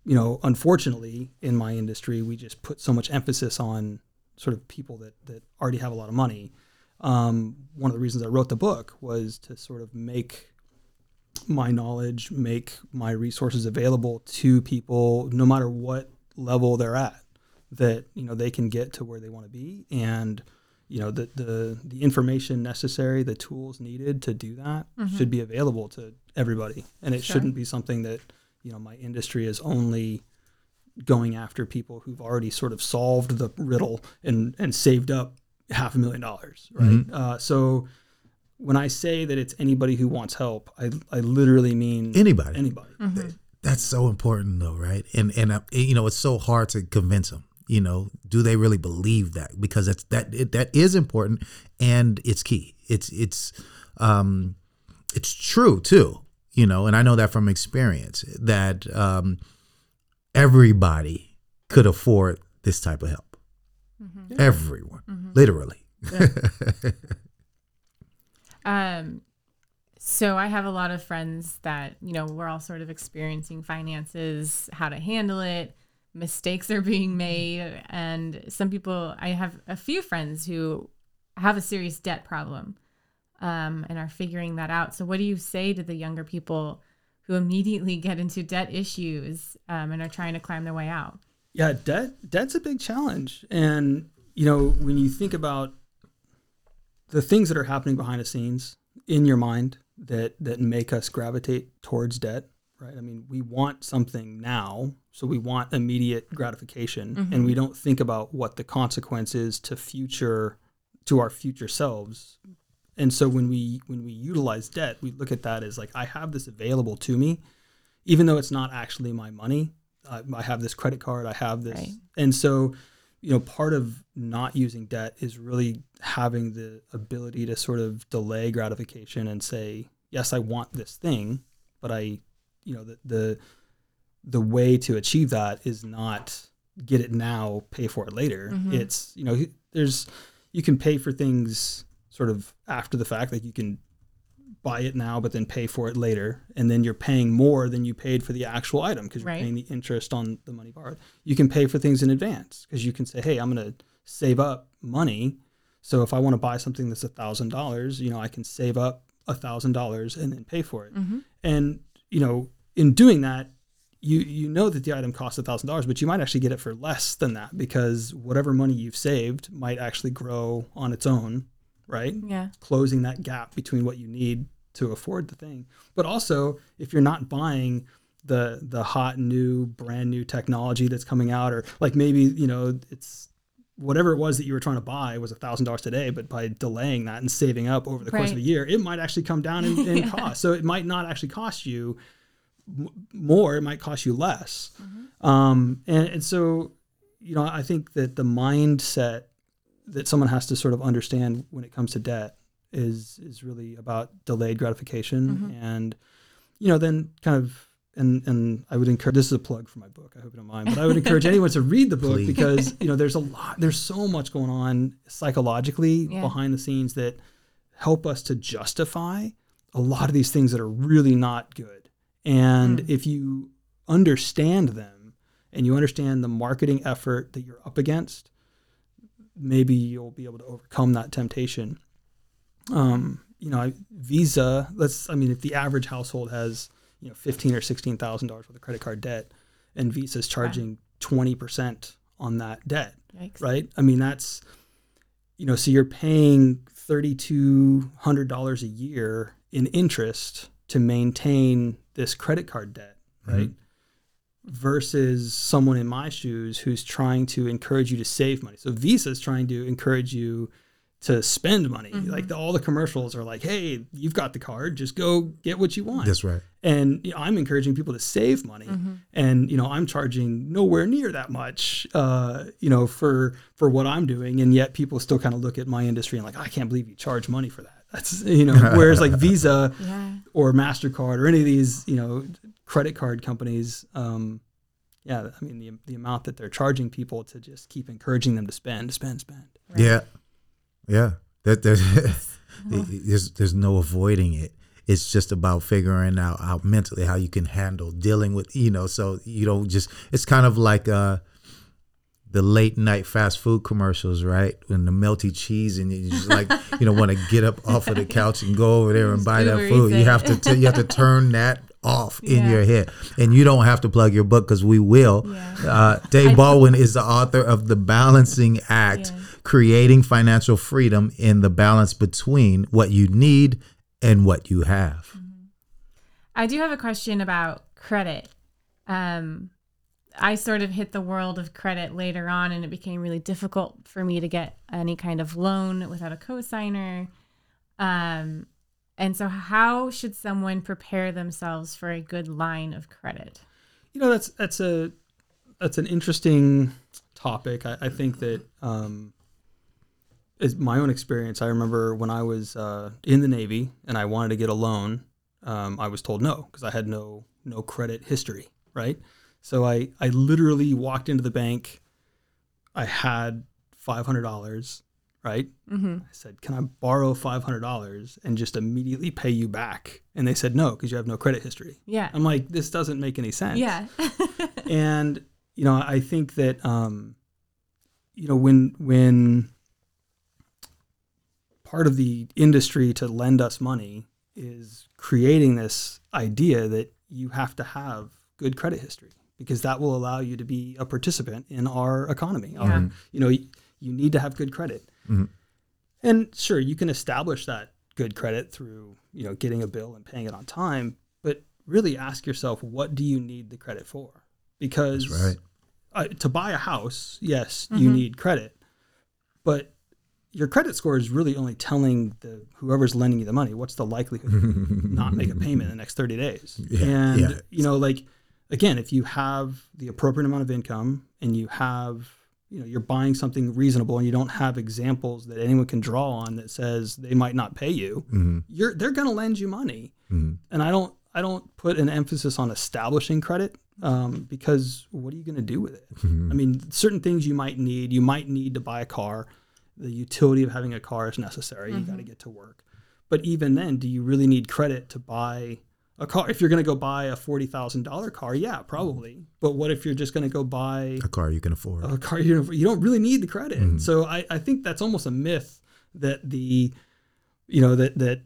A: you know, unfortunately, in my industry, we just put so much emphasis on sort of people that that already have a lot of money. Um, one of the reasons I wrote the book was to sort of make my knowledge, make my resources available to people, no matter what level they're at, that you know they can get to where they want to be, and you know the the the information necessary, the tools needed to do that should be available to everybody, and it
C: Sure.
A: shouldn't be something that you know my industry is only going after people who've already sort of solved the riddle and and saved up half a million dollars, right? Uh, so when I say that it's anybody who wants help, I I literally mean
B: Anybody.
A: anybody.
B: That's so important, though, right? And and uh, you know, it's so hard to convince them. You know, do they really believe that? Because that's that it, that is important, and it's key. It's it's um, it's true too. You know, and I know that from experience that um, everybody could afford this type of help. Everyone, literally.
C: Um, so I have a lot of friends that, you know, we're all sort of experiencing finances, how to handle it, mistakes are being made. And some people, I have a few friends who have a serious debt problem um, and are figuring that out. So, what do you say to the younger people who immediately get into debt issues um, and are trying to climb their way out?
A: Yeah, debt debt's a big challenge, and you know when you think about the things that are happening behind the scenes in your mind that that make us gravitate towards debt, right? I mean, we want something now, so we want immediate gratification, and we don't think about what the consequence is to future to our future selves. And so when we when we utilize debt, we look at that as like I have this available to me, even though it's not actually my money. I, I have this credit card. I have this,
C: Right.
A: and so you know part of not using debt is really having the ability to sort of delay gratification and say yes i want this thing but i you know the the, the way to achieve that is not get it now pay for it later mm-hmm. it's you know there's you can pay for things sort of after the fact like you can buy it now but then pay for it later. And then you're paying more than you paid for the actual item because you're
C: Right.
A: paying the interest on the money borrowed. You can pay for things in advance because you can say hey i'm going to save up money. So if i want to buy something that's a thousand dollars you know i can save up a thousand dollars and then pay for it. Mm-hmm. And you know in doing that you you know that the item costs a thousand dollars but you might actually get it for less than that because whatever money you've saved might actually grow on its own right
C: Yeah.
A: closing that gap between what you need to afford the thing. But also, if you're not buying the the hot new brand new technology that's coming out, or like maybe you know it's whatever it was that you were trying to buy was a thousand dollars today, but by delaying that and saving up over the course of a year, it might actually come down in, in cost. So it might not actually cost you m- more; it might cost you less. Um, and, and so, you know, I think that the mindset that someone has to sort of understand when it comes to debt is is really about delayed gratification and you know then kind of and and I would encourage this is a plug for my book I hope you don't mind but I would encourage anyone to read the book
B: Please.
A: because you know there's a lot there's so much going on psychologically
C: Yeah.
A: behind the scenes that help us to justify a lot of these things that are really not good and
C: Mm.
A: if you understand them and you understand the marketing effort that you're up against maybe you'll be able to overcome that temptation. Um, you know, Visa. Let's. I mean, if the average household has you know fifteen or sixteen thousand dollars worth of credit card debt, and Visa is charging twenty percent on that debt,
C: Yikes.
A: right? I mean, that's you know, so you're paying thirty two hundred dollars a year in interest to maintain this credit card debt, right? Versus someone in my shoes who's trying to encourage you to save money. So Visa is trying to encourage you to spend money. Like the, all the commercials are like, "Hey, you've got the card, just go get what you want."
B: That's right.
A: and you know, I'm encouraging people to save money, and you know I'm charging nowhere near that much, uh, you know, for for what I'm doing, and yet people still kind of look at my industry and like, I can't believe you charge money for that. That's you know, whereas like Visa
C: Yeah.
A: or Mastercard or any of these you know credit card companies, um, yeah, I mean the the amount that they're charging people to just keep encouraging them to spend, spend, spend.
B: Yeah, yeah. That there's there's there's no avoiding it. It's just about figuring out how mentally how you can handle dealing with you know. So you don't just. It's kind of like uh the late night fast food commercials, right? When the melty cheese and you just like you know want to get up off of the couch and go over there and
C: Just
B: buy that food. You have to t- you have to turn that off in your head, and you don't have to plug your book because we will.
C: Yeah.
B: Uh, Dave Baldwin is the author of The Balancing Act
C: Yeah.
B: Creating Financial Freedom in the Balance Between What You Need and What You Have.
C: I do have a question about credit. Um, I sort of hit the world of credit later on, and it became really difficult for me to get any kind of loan without a cosigner. Um, and so, how should someone prepare themselves for a good line of credit?
A: You know, that's that's a that's an interesting topic. I, I think that um, is my own experience. I remember when I was uh, in the Navy and I wanted to get a loan, um, I was told no because I had no no credit history. Right, so I I literally walked into the bank. I had five hundred dollars. Right,
C: Mm-hmm.
A: I said, "Can I borrow five hundred dollars and just immediately pay you back?" And they said, "No, because you have no credit history."
C: Yeah.
A: I'm like, "This doesn't make any sense."
C: Yeah.
A: and you know i think that um you know when when part of the industry to lend us money is creating this idea that you have to have good credit history because that will allow you to be a participant in our economy Our-
C: Yeah.
A: you know you need to have good credit
B: Mhm.
A: and sure you can establish that good credit through you know getting a bill and paying it on time but really ask yourself what do you need the credit for because
B: right.
A: uh, to buy a house, yes, you need credit, but your credit score is really only telling the whoever's lending you the money what's the likelihood of not make a payment in the next 30 days.
B: Yeah,
A: and
B: yeah.
A: you know, like again, if you have the appropriate amount of income and you have you know you're buying something reasonable and you don't have examples that anyone can draw on that says they might not pay you
B: Mm-hmm.
A: you're they're going to lend you money
B: Mhm.
A: and i don't i don't put an emphasis on establishing credit um, because what are you going to do with it
B: Mm-hmm.
A: i mean certain things you might need you might need to buy a car the utility of having a car is necessary you got to get to work but even then do you really need credit to buy a car if you're going to go buy a $40000 car yeah probably mm-hmm. but what if you're just going to go buy
B: A car you can afford.
A: a car you don't, you don't really need the credit. Mm-hmm. So I, I think that's almost a myth that the you know that that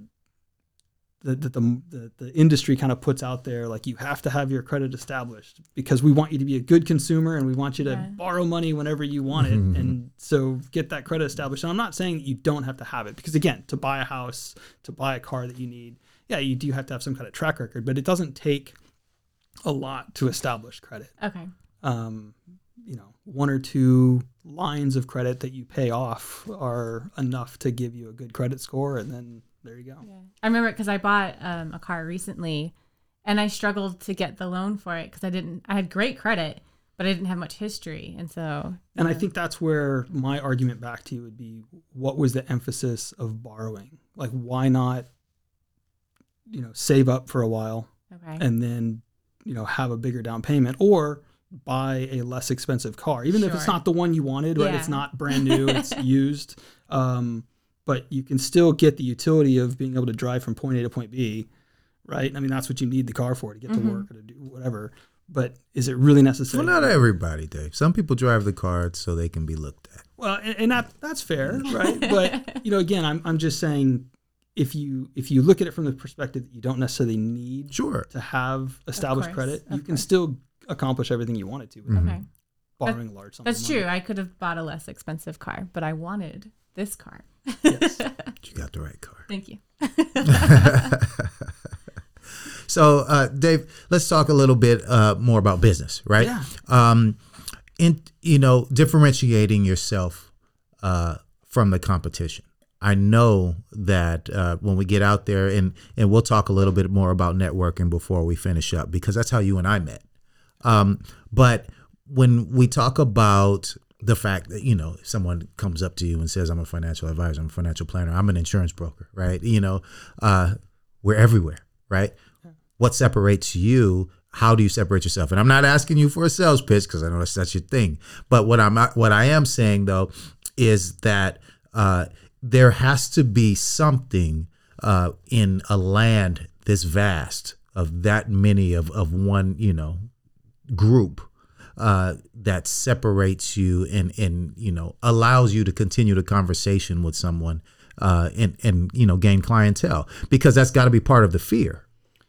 A: that, that the, the the industry kind of puts out there like you have to have your credit established because we want you to be a good consumer and we want you to
C: Yeah.
A: borrow money whenever you want it mm-hmm. and so get that credit established and i'm not saying that you don't have to have it because again to buy a house to buy a car that you need yeah you do have to have some kind of track record but it doesn't take a lot to establish credit
C: okay.
A: um, you know, one or two lines of credit that you pay off are enough to give you a good credit score, and then there you go.
C: Yeah. I remember because I bought um, a car recently and I struggled to get the loan for it because I didn't, I had great credit, but I didn't have much history, and so
A: And I think that's where my argument back to you would be what was the emphasis of borrowing? Like, why not, you know, save up for a while
C: okay,
A: and then, you know, have a bigger down payment or buy a less expensive car, even if it's not the one you wanted, right? It's not brand new, it's used. Um, but you can still get the utility of being able to drive from point A to point B, right? I mean, that's what you need the car for to get to work or to do whatever. But is it really necessary?
B: Well, not everybody, Dave. Some people drive the car so they can be looked at.
A: Well, and, and that that's fair, right? But you know, again, I'm I'm just saying, if you if you look at it from the perspective that you don't necessarily need
B: Sure.
A: to have established
C: course,
A: credit,
C: of
A: you can still accomplish everything you wanted to without
C: okay,
A: borrowing a large sum.
C: that's
A: of
C: true. I could have bought a less expensive car, but I wanted this car.
A: Yes.
B: You got the right car.
C: Thank you.
B: So, uh, Dave, let's talk a little bit uh, more about business, right?
A: Yeah.
B: Um, in you know, differentiating yourself uh, from the competition. I know that uh, when we get out there, and and we'll talk a little bit more about networking before we finish up, because that's how you and I met. Um, but when we talk about the fact that you know someone comes up to you and says, "I'm a financial advisor, I'm a financial planner, I'm an insurance broker," right? You know, uh, we're everywhere, right? What separates you? How do you separate yourself? And I'm not asking you for a sales pitch because I know that's that's your thing. But what I'm what I am saying though is that uh, there has to be something uh, in a land this vast of that many of of one you know group uh, that separates you and and you know allows you to continue the conversation with someone uh, and and you know gain clientele. Because that's got to be part of the fear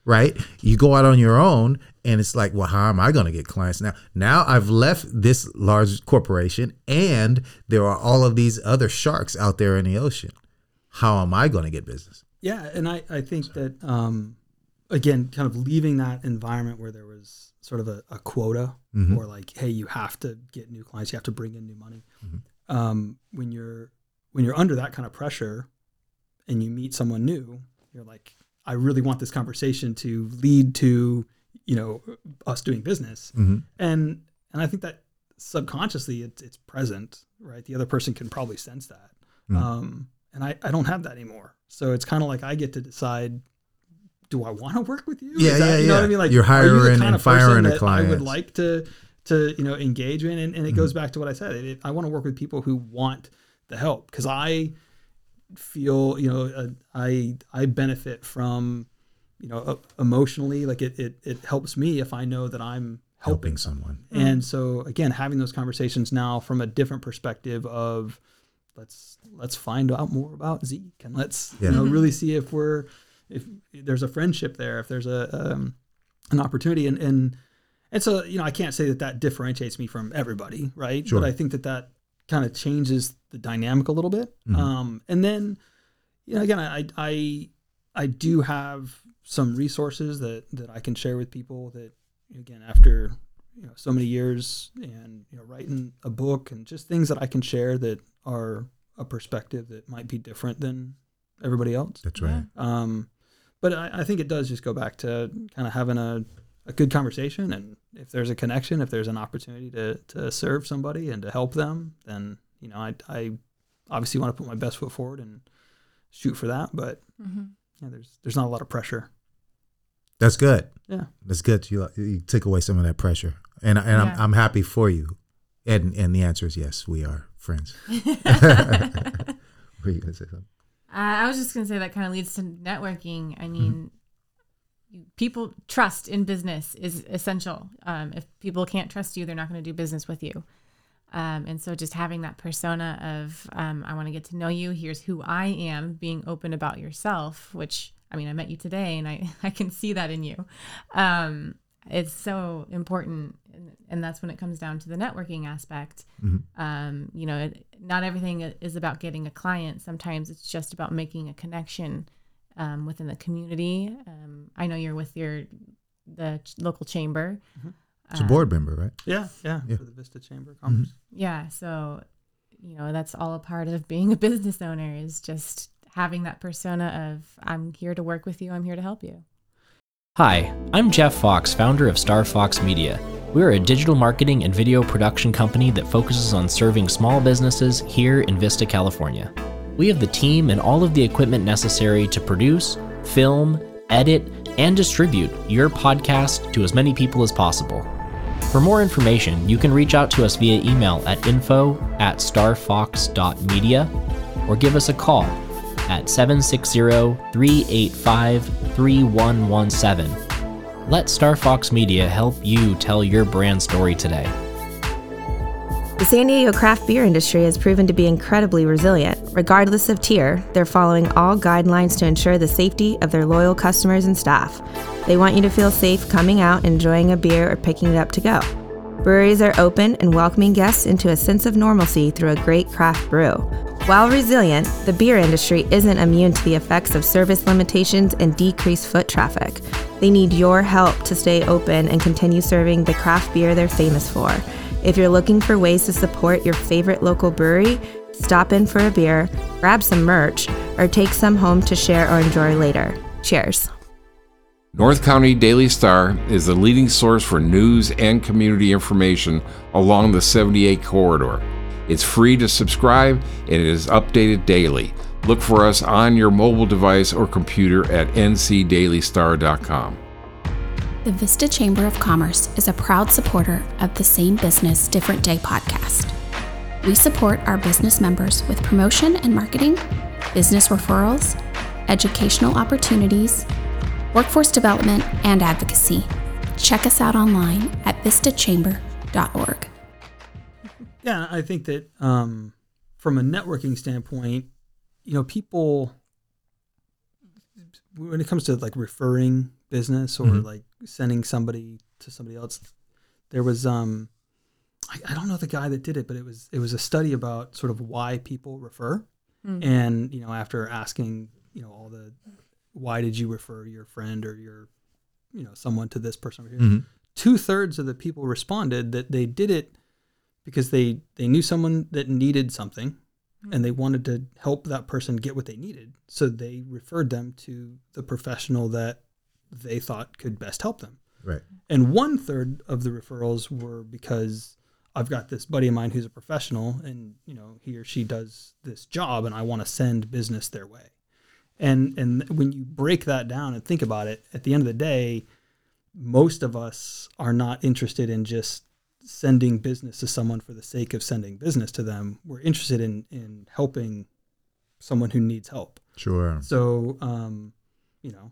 B: right? You go out on your own and it's like well how am i going to get clients now? Now i've left this large corporation and there are all of these other sharks out there in the ocean. How am i going to get business?
A: Yeah, and I, I think that um, again, kind of leaving that environment where there was sort of a, a quota or like, hey, you have to get new clients, you have to bring in new money. Um, when you're when you're under that kind of pressure and you meet someone new, you're like, I really want this conversation to lead to, you know, us doing business.
B: Mhm.
A: And and I think that subconsciously it's it's present, right? The other person can probably sense that. Um, and I, I don't have that anymore. So it's kind of like I get to decide do I want to work with you?
B: Yeah,
A: that,
B: yeah,
A: you know what. I mean? Like
B: You're
A: are you
B: hiring
A: kind
B: and
A: of
B: firing the
A: that I would like to to you know engage in, and, and
B: Mm-hmm.
A: it goes back to what I said. It, it- I want to work with people who want the help because I feel you know uh, I I benefit from you know uh, emotionally like it, it it helps me if I know that I'm helping
B: helping someone
A: and so again, having those conversations now from a different perspective of let's let's find out more about Zeke and let's
B: Yeah.
A: you know really see if we're if there's a friendship there, if there's a um, an opportunity, and and and so you know I can't say that that differentiates me from everybody, right?
B: Sure.
A: But I think that that kind of changes the dynamic a little bit. Um, and then you know again, I I I do have some resources that that I can share with people that again after you know so many years and you know writing a book and just things that I can share that are a perspective that might be different than everybody else.
B: that's right
A: Um, but I, I think it does just go back to kind of having a, a good conversation and if there's a connection, if there's an opportunity to, to serve somebody and to help them, then you know I, I obviously want to put my best foot forward and shoot for that. But yeah, there's there's not a lot of pressure.
B: That's good.
A: Yeah.
B: That's good. You you take away some of that pressure, and and
C: Yeah.
B: I'm I'm happy for you. And and the answer is yes. We are friends. Were you gonna say something?
C: Uh, I was just going to say that kind of leads to networking. I mean, you- people trust in business is essential. Um, if people can't trust you, they're not going to do business with you. Um, and so just having that persona of, um, I want to get to know you. Here's who I am, being open about yourself, which I mean, I met you today and I, I can see that in you. Um, it's so important. And, and that's when it comes down to the networking aspect um, you know, it, not everything is about getting a client. Sometimes it's just about making a connection um, within the community. Um, I know you're with your the ch- local chamber.
B: It's a board member, right?
A: Yeah, yeah,
B: Yeah.
A: for the Vista Chamber Conference.
C: Yeah, so you know that's all a part of being a business owner is just having that persona of I'm here to work with you. I'm here to help you.
E: Hi, I'm Jeff Fox, founder of Star Fox Media. We're a digital marketing and video production company that focuses on serving small businesses here in Vista, California. We have the team and all of the equipment necessary to produce, film, edit, and distribute your podcast to as many people as possible. For more information, you can reach out to us via email at info at starfox.media or give us a call at 760 385 3117. Let Star Fox Media help you tell your brand story today.
F: The San Diego craft beer industry has proven to be incredibly resilient. Regardless of tier, they're following all guidelines to ensure the safety of their loyal customers and staff. They want you to feel safe coming out, enjoying a beer, or picking it up to go. Breweries are open and welcoming guests into a sense of normalcy through a great craft brew. While resilient, the beer industry isn't immune to the effects of service limitations and decreased foot traffic. They need your help to stay open and continue serving the craft beer they're famous for. If you're looking for ways to support your favorite local brewery, stop in for a beer, grab some merch, or take some home to share or enjoy later. Cheers.
G: North County Daily Star is the leading source for news and community information along the 78 corridor. It's free to subscribe and it is updated daily. Look for us on your mobile device or computer at ncdailystar.com.
H: The Vista Chamber of Commerce is a proud supporter of the Same Business Different Day podcast. We support our business members with promotion and marketing, business referrals, educational opportunities, workforce development, and advocacy. Check us out online at vistachamber.org.
A: Yeah, I think that um, from a networking standpoint, you know, people when it comes to like referring business or
B: Mhm.
A: like sending somebody to somebody else, there was um, I, I don't know the guy that did it, but it was it was a study about sort of why people refer,
C: Mm.
A: and you know, after asking you know all the why did you refer your friend or your you know someone to this person over here,
B: Mhm.
A: two thirds of the people responded that they did it because they they knew someone that needed something and they wanted to help that person get what they needed. So they referred them to the professional that they thought could best help them
B: Right.
A: and one third of the referrals were because I've got this buddy of mine who's a professional and you know he or she does this job and I want to send business their way. And and when you break that down and think about it, at the end of the day, most of us are not interested in just sending business to someone for the sake of sending business to them. We're interested in in helping someone who needs help.
B: Sure.
A: So, um, you know,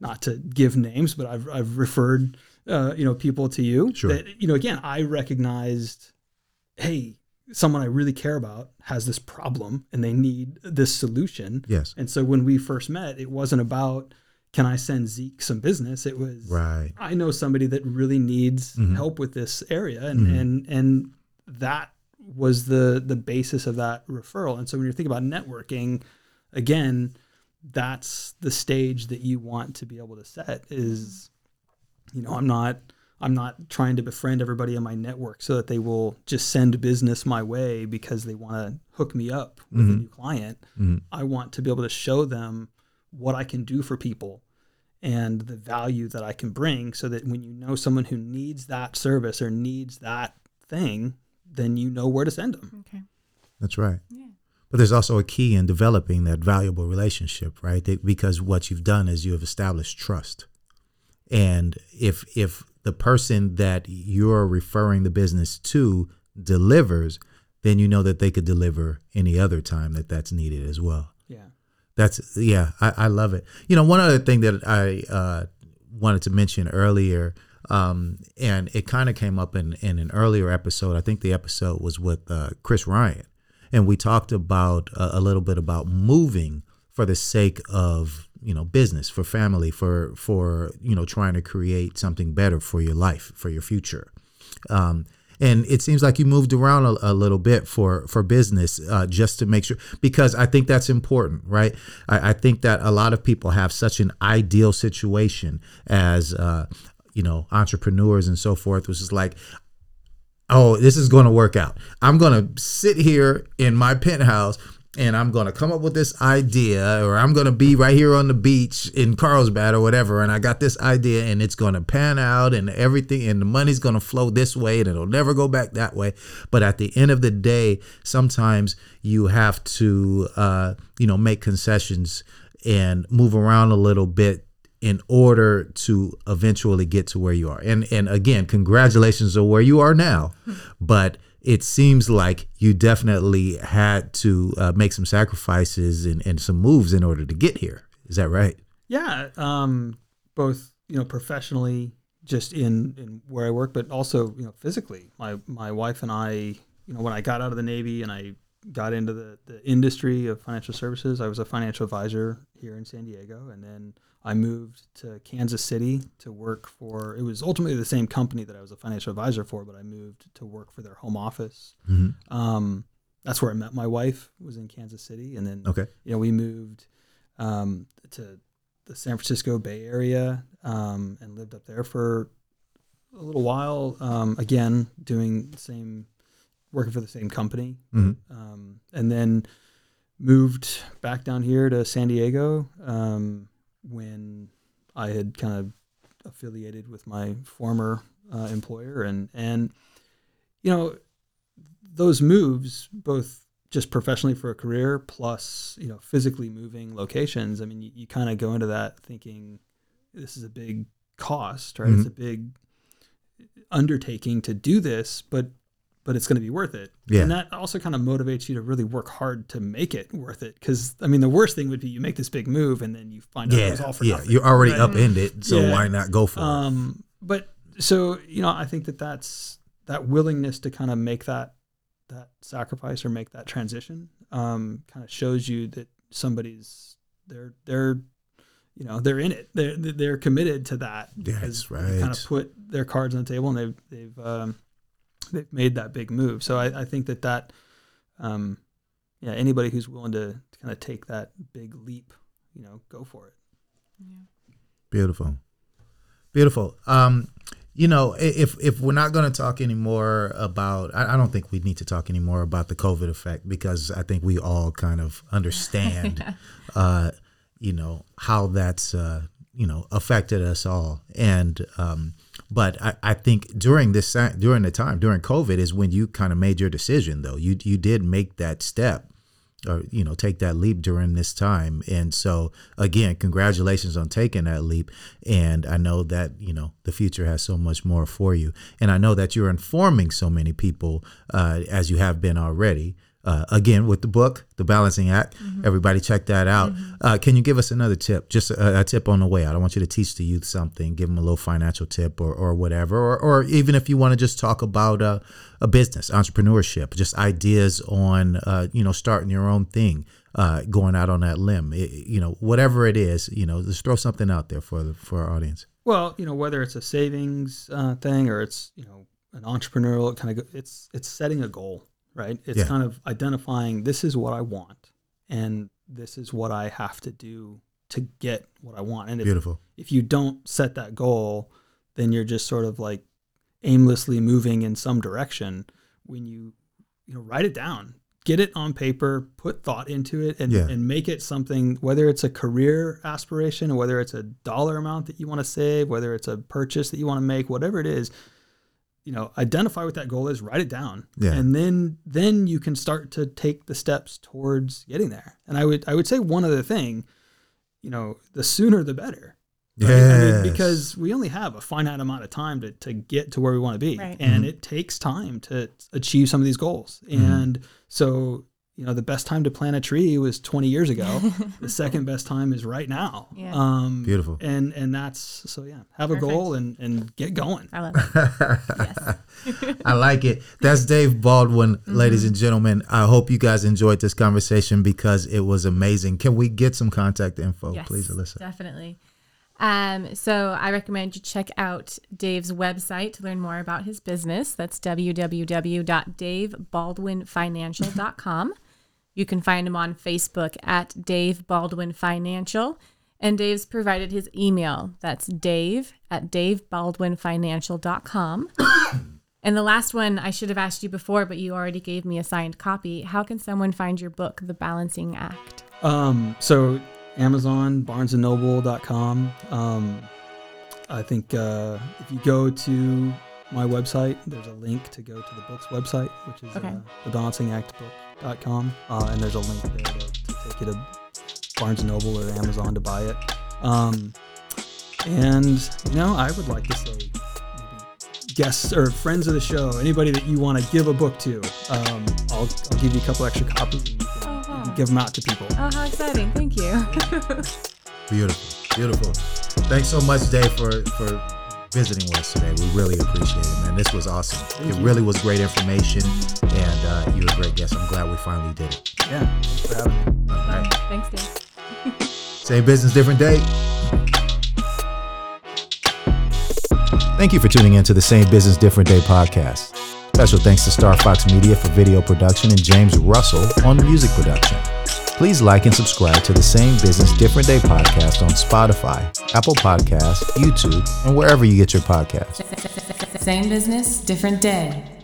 A: not to give names, but I've, I've referred, uh, you know, people to you
B: Sure.
A: that, you know, again, I recognized, hey, someone I really care about has this problem and they need this solution.
B: Yes.
A: And so when we first met, it wasn't about, can I send Zeke some business? It was,
B: Right.
A: I know somebody that really needs
B: Mhm.
A: help with this area, and
B: Mhm.
A: and and that was the the basis of that referral. And so when you think about networking, again, that's the stage that you want to be able to set. Is you know, I'm not I'm not trying to befriend everybody in my network so that they will just send business my way because they want to hook me up with a
B: Mhm.
A: new client.
B: Mhm.
A: I want to be able to show them what I can do for people and the value that I can bring so that when you know someone who needs that service or needs that thing, then you know where to send them.
C: Okay.
B: That's right.
C: Yeah.
B: But there's also a key in developing that valuable relationship, right? That- Because what you've done is you have established trust. And if if the person that you're referring the business to delivers, then you know that they could deliver any other time that that's needed as well.
A: Yeah.
B: That's yeah, I, I love it. You know, one other thing that I uh, wanted to mention earlier, um, and it kind of came up in, in an earlier episode. I think the episode was with uh, Chris Ryan, and we talked about uh, a little bit about moving for the sake of you know business, for family, for for you know trying to create something better for your life, for your future. Um, and it seems like you moved around a, a little bit for for business uh, just to make sure because I think that's important, right? I, I think that a lot of people have such an ideal situation as uh, you know entrepreneurs and so forth, which is like, oh, this is going to work out. I'm going to sit here in my penthouse and I'm going to come up with this idea, or I'm going to be right here on the beach in Carlsbad or whatever, and I got this idea, and it's going to pan out, and everything, and the money's going to flow this way, and it'll never go back that way. But at the end of the day, sometimes you have to, uh, you know, make concessions and move around a little bit in order to eventually get to where you are. And and again, congratulations on where you are now, but it seems like you definitely had to uh, make some sacrifices and, and some moves in order to get here. Is that right?
A: Yeah, um, both you know professionally, just in in where I work, but also you know physically. My my wife and I, you know, when I got out of the Navy and I got into the the industry of financial services, I was a financial advisor here in San Diego, and then I moved to Kansas City to work for. It was ultimately the same company that I was a financial advisor for, but I moved to work for their home office. Um, that's where I met my wife. Was in Kansas City, and then
B: Okay.
A: you know we moved um, to the San Francisco Bay Area um, and lived up there for a little while. Um, again, doing the same, working for the same company,
B: Mhm.
A: um, and then moved back down here to San Diego um, when I had kind of affiliated with my former uh, employer, and and you know those moves both just professionally for a career plus you know physically moving locations i mean you, you kind of go into that thinking this is a big cost right? It's a big undertaking to do this but but it's going to be worth it
B: Yeah.
A: and that also kind of motivates you to really work hard to make it worth it because i mean the worst thing would be you make this big move and then you find out it
B: Yeah,
A: was all for
B: yeah.
A: nothing
B: You're already
A: right?
B: upended, so
A: Yeah.
B: why not go for it?
A: Um, but so you know, I think that that's that willingness to kind of make that that sacrifice or make that transition um, kind of shows you that somebody's they're they're you know they're in it they're they're committed to that
B: That's
A: they kind of put their cards on the table and they've they've um, they've made that big move so I, I think that that um, yeah anybody who's willing to, to kind of take that big leap you know go for it Yeah.
B: Beautiful, beautiful. Um, you know, if if we're not going to talk anymore about, I, I don't think we need to talk anymore about the COVID effect because I think we all kind of understand, uh, you know, how that's uh, you know affected us all. And um, but I, I think during this during the time during COVID is when you kind of made your decision though. You you did make that step or you know take that leap during this time. And so again congratulations on taking that leap. And i know that you know the future has so much more for you. And i know that you're informing so many people uh, as you have been already uh, again with the book the balancing act everybody check that out. Uh, can you give us another tip just a, a tip on the way out. i don't want you to teach the youth something give them a little financial tip or, or whatever or, or even if you want to just talk about uh, a business entrepreneurship just ideas on uh, you know starting your own thing uh, going out on that limb. It- you know whatever it is you know just throw something out there for the for our audience.
A: Well, you know, whether it's a savings uh, thing or it's you know an entrepreneurial kind of, it's it's setting a goal, right? It's
B: Yeah.
A: kind of identifying this is what I want, and this is what I have to do to get what I want. And if,
B: beautiful
A: if you don't set that goal, then you're just sort of like aimlessly moving in some direction. When you you know write it down, get it on paper, put thought into it, and,
B: Yeah.
A: and make it something. Whether it's a career aspiration, whether it's a dollar amount that you want to save, whether it's a purchase that you want to make, whatever it is, you know, identify what that goal is, write it down,
B: Yeah.
A: and then then you can start to take the steps towards getting there. And I would I would say one other thing, you know, the sooner the better. right? I mean, because we only have a finite amount of time to, to get to where we want to be.
C: Right.
A: And
B: Mm-hmm.
A: it takes time to achieve some of these goals. And so, you know, the best time to plant a tree was 20 years ago. the second best time is right now.
C: Yeah.
A: Um,
B: Beautiful.
A: And, and that's, so yeah, have a goal and, and get going.
C: I love it. yes.
B: I like it. That's Dave Baldwin, ladies and gentlemen. I hope you guys enjoyed this conversation because it was amazing. Can we get some contact info,
C: Yes,
B: please, Alyssa?
C: Definitely. Um, so I recommend you check out Dave's website to learn more about his business. That's www.davebaldwinfinancial.com. you can find him on Facebook at Dave Baldwin Financial. And Dave's provided his email. That's dave at davebaldwinfinancial.com. And the last one I should have asked you before, but you already gave me a signed copy. How can someone find your book, The Balancing Act?
A: Um, so Amazon, BarnesandNoble.com. Um, I think uh, if you go to my website, there's a link to go to the book's website, which is
C: Okay.
A: uh, thebalancingactbook.com, uh, and there's a link there to, to take you to Barnes and Noble or Amazon to buy it. Um, and you know, I would like to say guests or friends of the show, anybody that you want to give a book to, um, I'll, I'll give you a couple extra copies and you can,
C: Oh, wow.
A: give them out to people.
C: Oh, how exciting. Thank you.
B: Beautiful, beautiful. Thanks so much, Dave, for for visiting with us today. We really appreciate it, man. This was awesome. it really was great information, and uh, you're a great guest. I'm glad we finally did it.
A: Yeah, thanks for having me.
B: All right.
C: Thanks, Dave.
B: Same business, different day. Thank you for tuning in to the Same Business, Different Day podcast. Special thanks to Star Fox Media for video production and James Russell on music production. Please like and subscribe to the Same Business, Different Day podcast on Spotify, Apple Podcasts, YouTube, and wherever you get your podcasts.
C: Same business, different day.